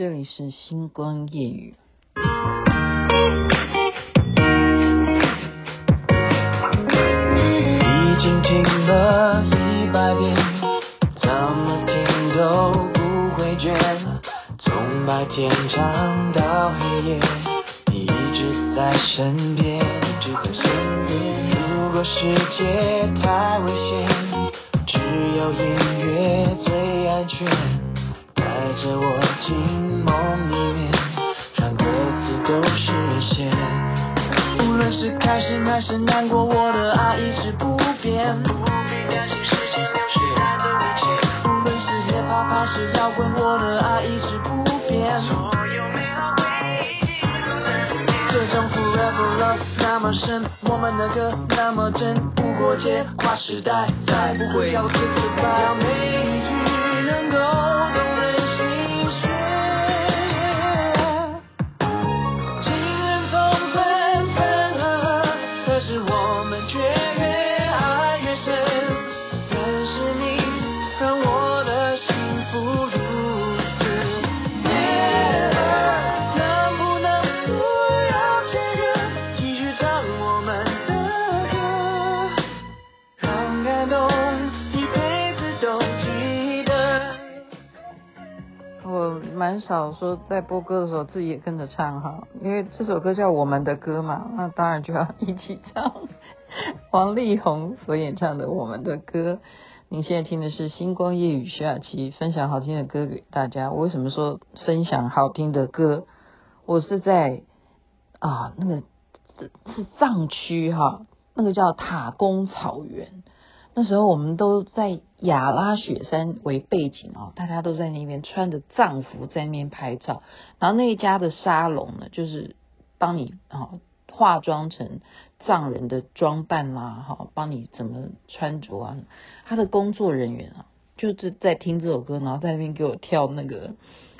这里是星光夜语。已经听了一百遍，怎么听都不会倦。从白天唱到黑夜，你一直在身边，一直在身边。如果世界太危险，只有音乐最安全。带着我进梦里面，让各自都实现。无论是开心还是难过，我的爱一直不变。不必担心时间流逝带走一切。无论是 hiphop 还是摇滚，我的爱一直不变。所有美好回忆记录在心里。这种 forever love 那么深，我们的歌那么真，不过界，跨时代，再不会叫我 say goodbye。每一句能够少说在播歌的时候自己也跟着唱哈，因为这首歌叫我们的歌嘛，那当然就要一起唱。王力宏所演唱的《我们的歌》，您现在听的是星光夜雨徐雅琪分享好听的歌给大家。我为什么说分享好听的歌？我是在啊那个是藏区哈，那个叫塔公草原。那时候我们都在雅拉雪山为背景哦，大家都在那边穿着藏服在那边拍照。然后那一家的沙龙呢，就是帮你啊化妆成藏人的装扮啦，哈，帮你怎么穿着啊。他的工作人员啊，就是在听这首歌，然后在那边给我跳那个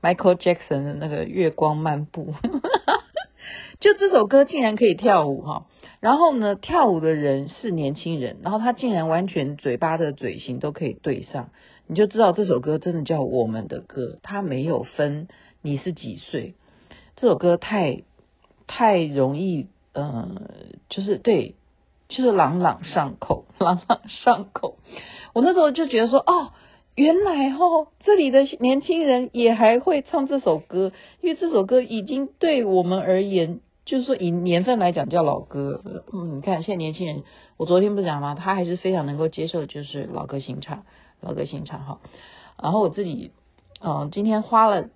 Michael Jackson 的那个月光漫步。就这首歌竟然可以跳舞哈。然后呢，跳舞的人是年轻人，然后他竟然完全嘴巴的嘴型都可以对上，你就知道这首歌真的叫我们的歌，他没有分你是几岁，这首歌太太容易，呃，就是对，就是朗朗上口，朗朗上口。我那时候就觉得说，哦，原来哦，这里的年轻人也还会唱这首歌，因为这首歌已经对我们而言。就是说，以年份来讲叫老歌。嗯，你看现在年轻人，我昨天不讲吗？他还是非常能够接受，就是老歌新唱，老歌新唱哈。然后我自己，嗯、今天花了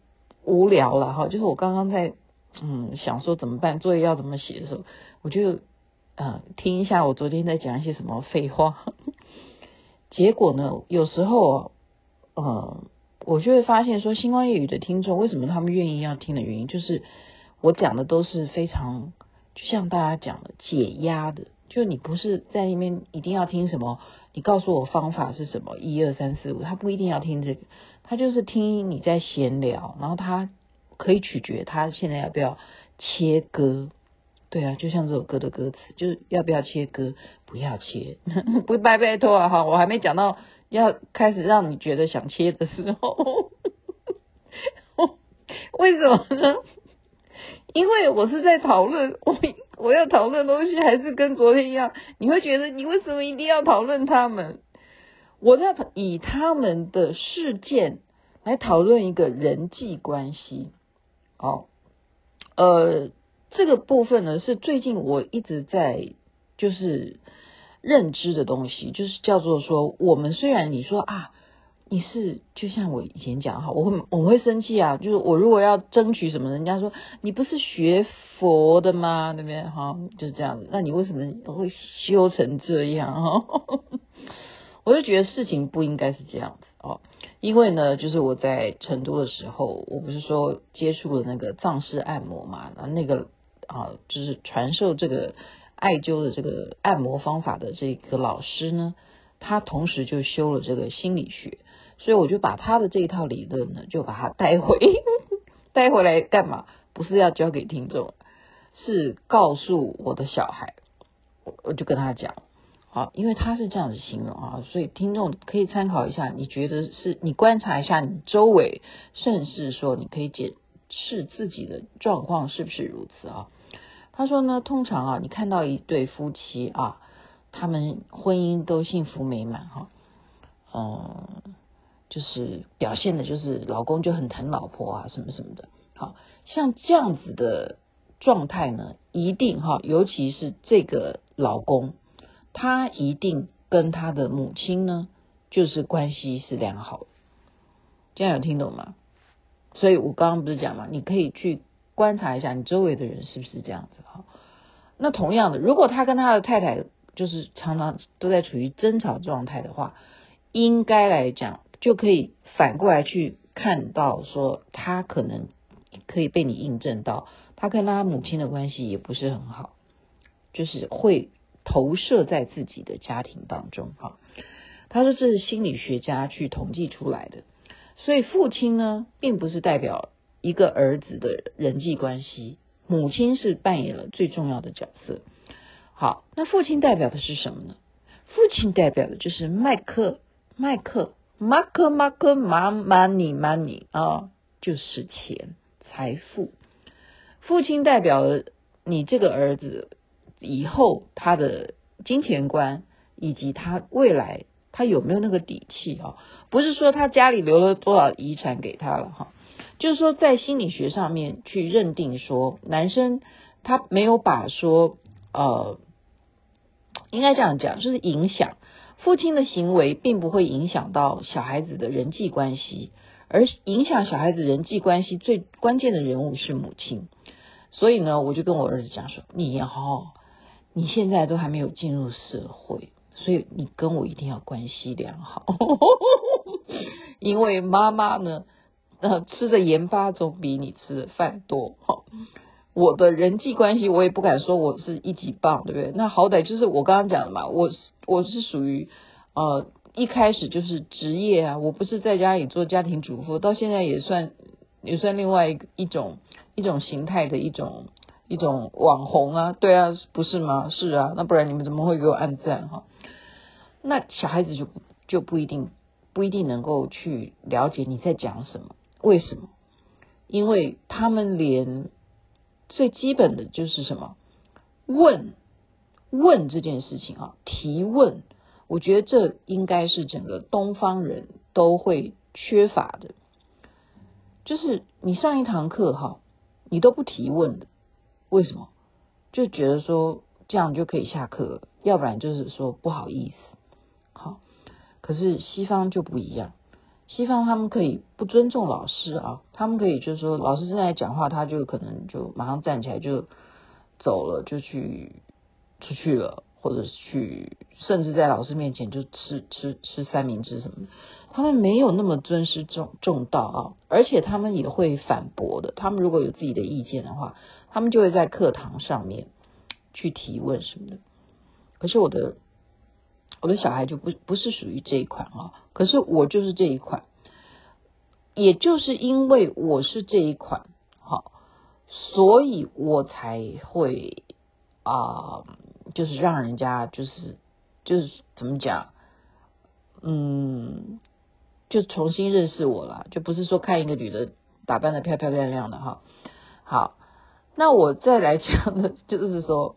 无聊了哈，就是我刚刚在嗯想说怎么办，作业要怎么写的时候，我就嗯听一下我昨天在讲一些什么废话。结果呢，有时候呃，我就会发现说，星光夜语的听众为什么他们愿意要听的原因，就是。我讲的都是非常，就像大家讲的解压的，就你不是在那边一定要听什么，你告诉我方法是什么，一二三四五，他不一定要听这个，他就是听你在闲聊，然后他可以取决他现在要不要切歌，对啊，就像这首歌的歌词，就是要不要切歌，不要切，不拜拜托啊哈，我还没讲到要开始让你觉得想切的时候，为什么呢？因为我是在讨论，我我要讨论东西还是跟昨天一样，你会觉得你为什么一定要讨论他们？我在以他们的事件来讨论一个人际关系。哦，呃，这个部分呢是最近我一直在就是认知的东西，就是叫做说，我们虽然你说啊。你是就像我以前讲哈，我会我会生气啊，就是我如果要争取什么，人家说你不是学佛的吗？对不对？哈，就是这样子。那你为什么会修成这样？哈，我就觉得事情不应该是这样子哦。因为呢，就是我在成都的时候，我不是说接触了那个藏式按摩嘛，那那个啊，就是传授这个艾灸的这个按摩方法的这个老师呢，他同时就修了这个心理学。所以我就把他的这一套理论呢，就把它带回 带回来干嘛？不是要教给听众，是告诉我的小孩。我我就跟他讲，好，因为他是这样子形容啊，所以听众可以参考一下。你觉得是你观察一下你周围，甚至说你可以检视自己的状况是不是如此啊？他说呢，通常啊，你看到一对夫妻啊，他们婚姻都幸福美满哈，嗯，就是表现的就是老公就很疼老婆啊，什么什么的。好像这样子的状态呢，一定哈，尤其是这个老公，他一定跟他的母亲呢，就是关系是良好的。这样有听懂吗？所以我刚刚不是讲嘛，你可以去观察一下你周围的人是不是这样子哈。那同样的，如果他跟他的太太就是常常都在处于争吵状态的话，应该来讲就可以反过来去看到说，他可能可以被你印证到，他跟他母亲的关系也不是很好，就是会投射在自己的家庭当中哈。他说这是心理学家去统计出来的。所以父亲呢，并不是代表一个儿子的人际关系，母亲是扮演了最重要的角色。好，那父亲代表的是什么呢？父亲代表的就是麦克，麦克，马克，马克，马，money money 啊，就是钱，财富。父亲代表了你这个儿子以后他的金钱观，以及他未来。他有没有那个底气啊？不是说他家里留了多少遗产给他了哈，就是说在心理学上面去认定说，男生他没有把说呃，应该这样讲，就是影响父亲的行为，并不会影响到小孩子的人际关系，而影响小孩子人际关系最关键的人物是母亲。所以呢，我就跟我儿子讲说，你哈，你现在都还没有进入社会。所以你跟我一定要关系良好，因为妈妈呢，呃，吃的盐巴总比你吃的饭多。我的人际关系我也不敢说我是一级棒，对不对？那好歹就是我刚刚讲的嘛，我是我是属于呃一开始就是职业啊，我不是在家里做家庭主妇，到现在也算也算另外一一种一种形态的一种一种网红啊，对啊，不是吗？是啊，那不然你们怎么会给我按赞哈？那小孩子就就不一定不一定能够去了解你在讲什么，为什么？因为他们连最基本的就是什么问问这件事情啊，提问，我觉得这应该是整个东方人都会缺乏的。就是你上一堂课哈，你都不提问的，为什么？就觉得说这样就可以下课了，要不然就是说不好意思。好可是西方就不一样，西方他们可以不尊重老师啊，他们可以就是说老师正在讲话，他就可能就马上站起来就走了，就去出去了，或者去甚至在老师面前就吃吃吃三明治什么的，他们没有那么尊师重重道啊，而且他们也会反驳的，他们如果有自己的意见的话，他们就会在课堂上面去提问什么的。可是我的。我的小孩就不不是属于这一款啊，可是我就是这一款，也就是因为我是这一款，好，所以我才会啊，就是让人家就是就是怎么讲，嗯，就重新认识我了，就不是说看一个女的打扮的漂漂亮亮的哈，好，那我再来讲的就是说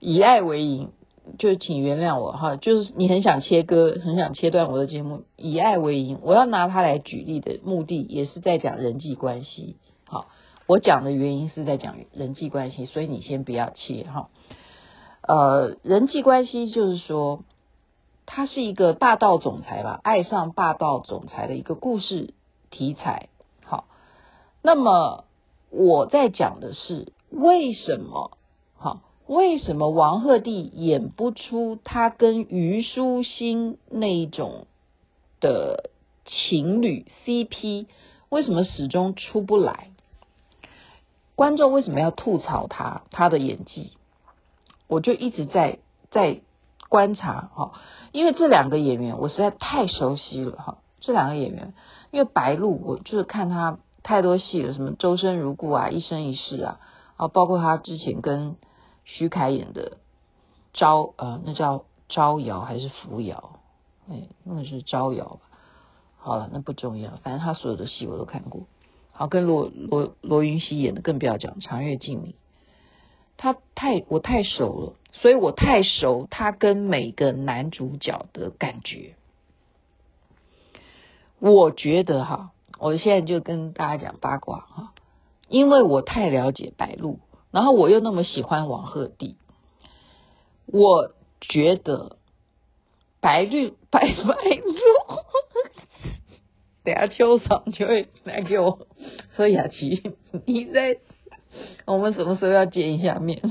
以爱为营。就请原谅我哈，就是你很想切割，很想切断我的节目，以爱为营，我要拿它来举例的目的，也是在讲人际关系。好，我讲的原因是在讲人际关系，所以你先不要切哈。呃，人际关系就是说，它是一个霸道总裁吧，爱上霸道总裁的一个故事题材。好，那么我在讲的是为什么？为什么王鹤棣演不出他跟虞书欣那一种的情侣 CP？为什么始终出不来？观众为什么要吐槽他他的演技？我就一直在在观察哈，因为这两个演员我实在太熟悉了哈。这两个演员，因为白鹿我就是看他太多戏了，什么周生如故啊，一生一世啊，啊，包括他之前跟。徐凯演的招呃，那叫招摇还是扶摇？哎，那个是招摇吧。好了，那不重要，反正他所有的戏我都看过。好，跟罗罗罗云熙演的更不要讲，长月烬明，他太我太熟了，所以我太熟他跟每个男主角的感觉。我觉得哈，我现在就跟大家讲八卦哈，因为我太了解白鹿，然后我又那么喜欢王鹤棣，我觉得白绿白白鹿。等下秋爽就会来给我喝雅琪。你在我们什么时候要见一下面？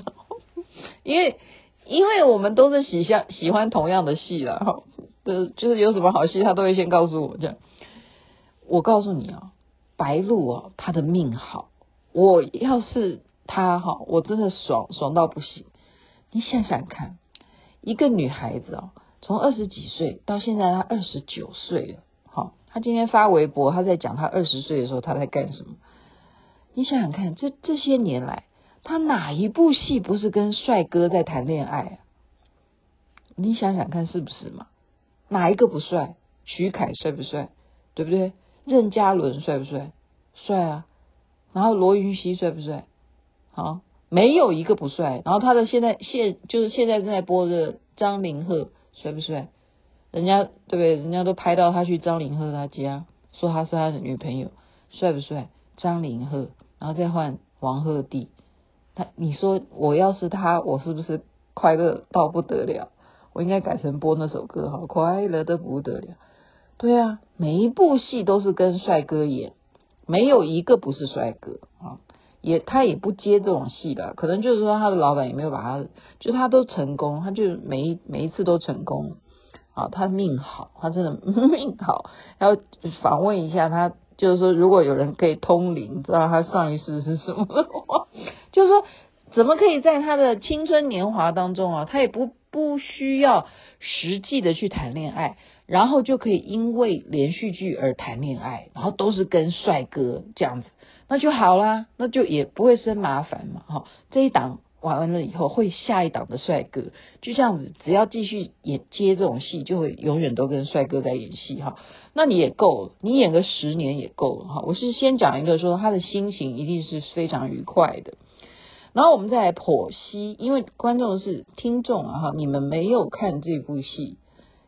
因为因为我们都是喜相喜欢同样的戏了哈，就是就是有什么好戏，他都会先告诉我这样。我告诉你啊，白鹿啊，他的命好。我要是他哈，我真的爽爽到不行。你想想看，一个女孩子哦，从二十几岁到现在，她二十九岁了。好，她今天发微博，她在讲她二十岁的时候她在干什么？你想想看，这这些年来，她哪一部戏不是跟帅哥在谈恋爱啊？你想想看是不是嘛？哪一个不帅？徐凯帅不帅？对不对？任嘉伦帅不帅？帅啊！然后罗云熙帅不帅？好，没有一个不帅。然后他的现在现就是现在正在播的张凌赫帅不帅？人家对不对？人家都拍到他去张凌赫他家，说他是他的女朋友，帅不帅？张凌赫，然后再换王鹤棣，他你说我要是他，我是不是快乐到不得了？我应该改成播那首歌，好快乐的不得了。对啊，每一部戏都是跟帅哥演，没有一个不是帅哥啊。也他也不接这种戏吧，可能就是说他的老板也没有把他，就他都成功，他就每一每一次都成功。啊，他命好，他真的 命好。要访问一下他，就是说，如果有人可以通灵，知道他上一世是什么的话，就是说，怎么可以在他的青春年华当中啊，他也不不需要实际的去谈恋爱，然后就可以因为连续剧而谈恋爱，然后都是跟帅哥这样子，那就好啦，那就也不会生麻烦嘛。哈，这一档。玩完了以后会下一档的帅哥，就这样子，只要继续演接这种戏，就会永远都跟帅哥在演戏哈。那你也够了，你演个十年也够了哈。我是先讲一个说他的心情一定是非常愉快的，然后我们再来剖析，因为观众是听众啊哈，你们没有看这部戏，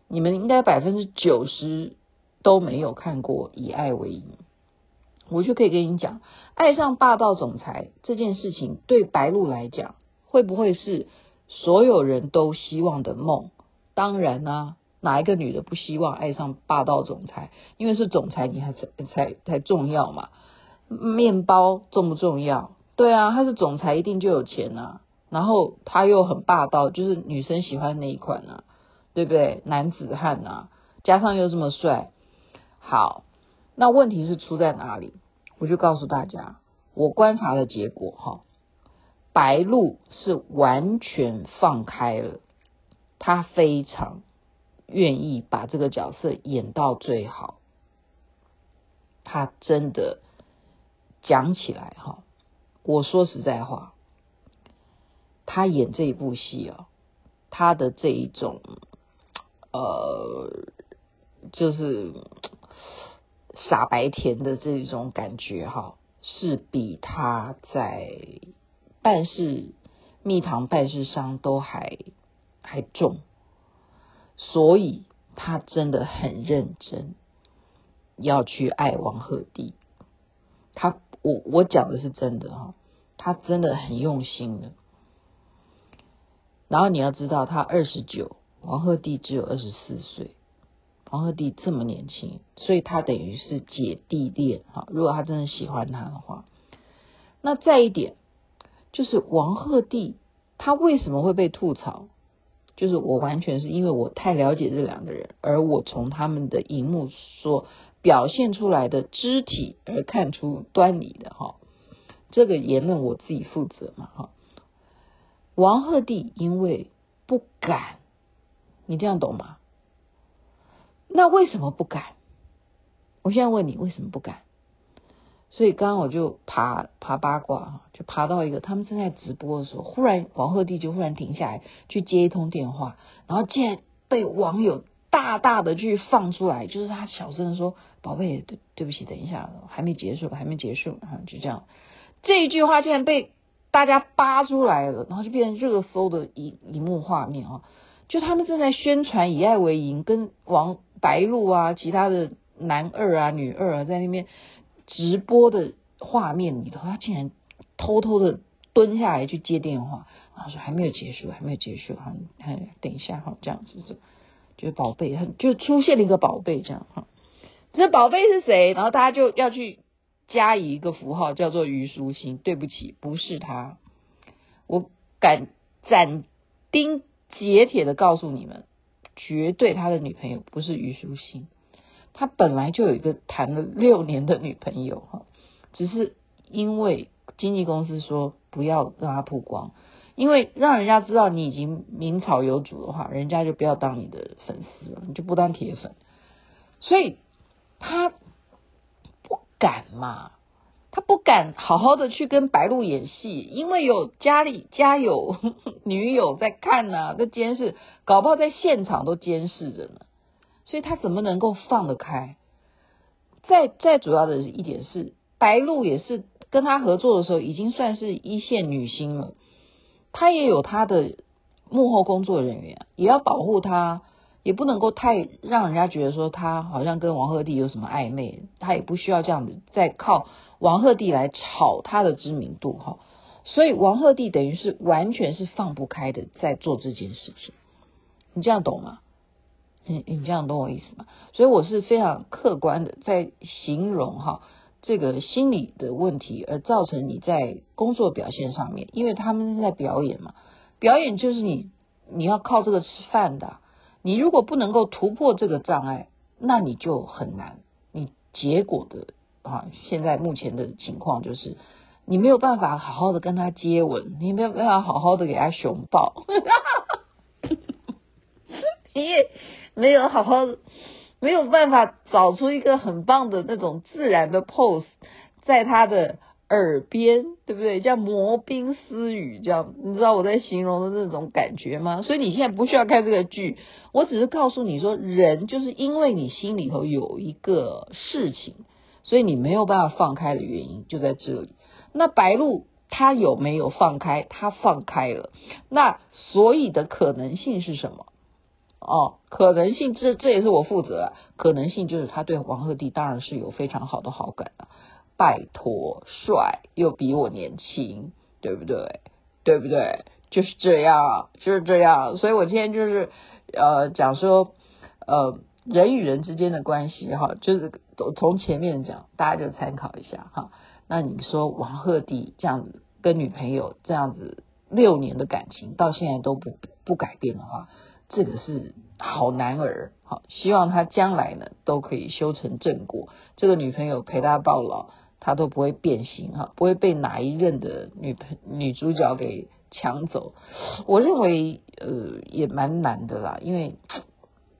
你们应该百分之九十都没有看过《以爱为营》。我就可以跟你讲，爱上霸道总裁这件事情，对白鹿来讲，会不会是所有人都希望的梦？当然啊，哪一个女的不希望爱上霸道总裁？因为是总裁，你还才才才重要嘛。面包重不重要？对啊，他是总裁，一定就有钱啊。然后他又很霸道，就是女生喜欢那一款啊，对不对？男子汉啊，加上又这么帅，好。那问题是出在哪里？我就告诉大家，我观察的结果哈，白鹿是完全放开了，他非常愿意把这个角色演到最好。他真的讲起来哈，我说实在话，他演这一部戏啊，他的这一种呃，就是。傻白甜的这种感觉哈，是比他在办事蜜糖办事商都还还重，所以他真的很认真要去爱王鹤棣。他我我讲的是真的哈，他真的很用心的。然后你要知道，他二十九，王鹤棣只有二十四岁。王鹤棣这么年轻，所以他等于是姐弟恋哈。如果他真的喜欢他的话，那再一点就是王鹤棣他为什么会被吐槽？就是我完全是因为我太了解这两个人，而我从他们的荧幕所表现出来的肢体而看出端倪的哈。这个言论我自己负责嘛哈。王鹤棣因为不敢，你这样懂吗？那为什么不敢？我现在问你，为什么不敢？所以刚刚我就爬爬八卦，就爬到一个他们正在直播的时候，忽然王鹤棣就忽然停下来去接一通电话，然后竟然被网友大大的去放出来，就是他小声的说：“宝贝，对对不起，等一下，还没结束，还没结束，然后就这样，这一句话竟然被大家扒出来了，然后就变成热搜的一一幕画面啊！就他们正在宣传以爱为营，跟王白鹿啊，其他的男二啊、女二啊，在那边直播的画面里头，他竟然偷偷的蹲下来去接电话，然后说还没有结束，还没有结束，哈，等一下哈，这样子，就是宝贝，就出现了一个宝贝这样哈。这宝贝是谁？然后大家就要去加以一个符号，叫做虞书欣。对不起，不是他。我敢斩钉截铁的告诉你们，绝对他的女朋友不是虞书欣。他本来就有一个谈了六年的女朋友哈，只是因为经纪公司说不要让他曝光，因为让人家知道你已经名草有主的话，人家就不要当你的粉丝了，你就不当铁粉。所以。他不敢嘛，他不敢好好的去跟白鹿演戏，因为有家里家有 女友在看呢、啊，在监视，搞不好在现场都监视着呢，所以他怎么能够放得开？再再主要的一点是，白鹿也是跟他合作的时候，已经算是一线女星了，他也有他的幕后工作人员，也要保护他。也不能够太让人家觉得说他好像跟王鹤棣有什么暧昧，他也不需要这样子再靠王鹤棣来炒他的知名度哈。所以王鹤棣等于是完全是放不开的在做这件事情，你这样懂吗？你你这样懂我意思吗？所以我是非常客观的在形容哈这个心理的问题，而造成你在工作表现上面，因为他们在表演嘛，表演就是你你要靠这个吃饭的。你如果不能够突破这个障碍，那你就很难。你结果的啊，现在目前的情况就是，你没有办法好好的跟他接吻，你没有办法好好的给他熊抱，你也没有好好，没有办法找出一个很棒的那种自然的 pose，在他的。耳边对不对？叫磨冰私语，这样你知道我在形容的那种感觉吗？所以你现在不需要看这个剧，我只是告诉你说，人就是因为你心里头有一个事情，所以你没有办法放开的原因就在这里。那白鹿他有没有放开？他放开了。那所以的可能性是什么？哦，可能性这这也是我负责啊。可能性就是他对王鹤棣当然是有非常好的好感啊。拜托，帅又比我年轻，对不对？对不对？就是这样，就是这样。所以我今天就是呃讲说呃人与人之间的关系哈，就是从前面讲，大家就参考一下哈。那你说王鹤棣这样子跟女朋友这样子六年的感情到现在都不不改变的话，这个是好男儿。好，希望他将来呢都可以修成正果，这个女朋友陪他到老。他都不会变心哈，不会被哪一任的女朋女主角给抢走。我认为呃也蛮难的啦，因为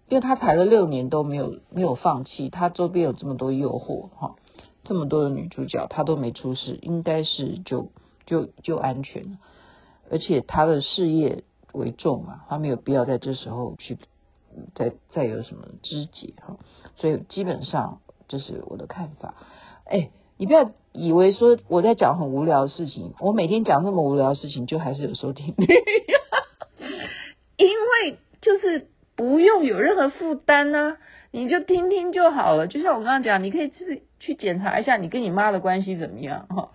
因为他谈了六年都没有没有放弃，他周边有这么多诱惑哈，这么多的女主角他都没出事，应该是就就就安全了。而且他的事业为重嘛，他没有必要在这时候去再再有什么枝节哈。所以基本上这是我的看法，哎。你不要以为说我在讲很无聊的事情，我每天讲那么无聊的事情，就还是有收听率，因为就是不用有任何负担呢，你就听听就好了。就像我刚刚讲，你可以去去检查一下你跟你妈的关系怎么样哈。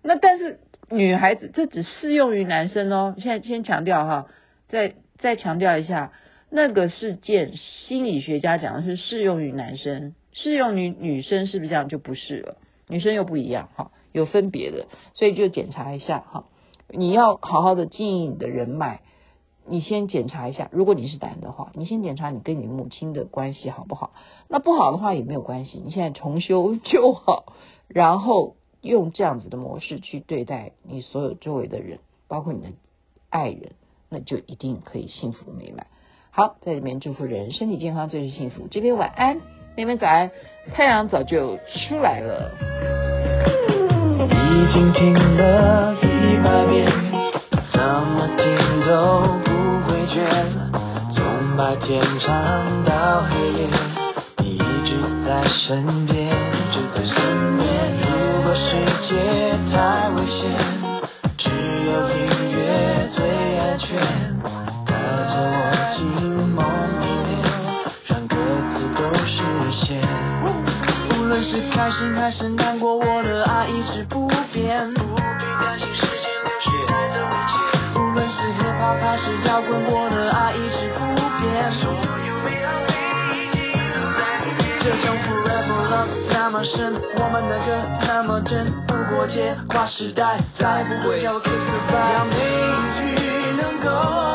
那但是女孩子这只适用于男生哦。现在先强调哈，再再强调一下，那个事件心理学家讲的是适用于男生，适用于女生是不是这样就不是了？女生又不一样哈，有分别的，所以就检查一下哈。你要好好的经营你的人脉，你先检查一下。如果你是男的话，你先检查你跟你母亲的关系好不好？那不好的话也没有关系，你现在重修就好，然后用这样子的模式去对待你所有周围的人，包括你的爱人，那就一定可以幸福美满。好，在这边祝福人身体健康，最是幸福。这边晚安，那边早安。太阳早就出来了。已经听了一百遍，天长到黑夜，你一直在。身边，就在身边。如果世界太危险，生，我们的歌那么真，不过界，跨时代，再不会叫 kiss goodbye，让每一句能够。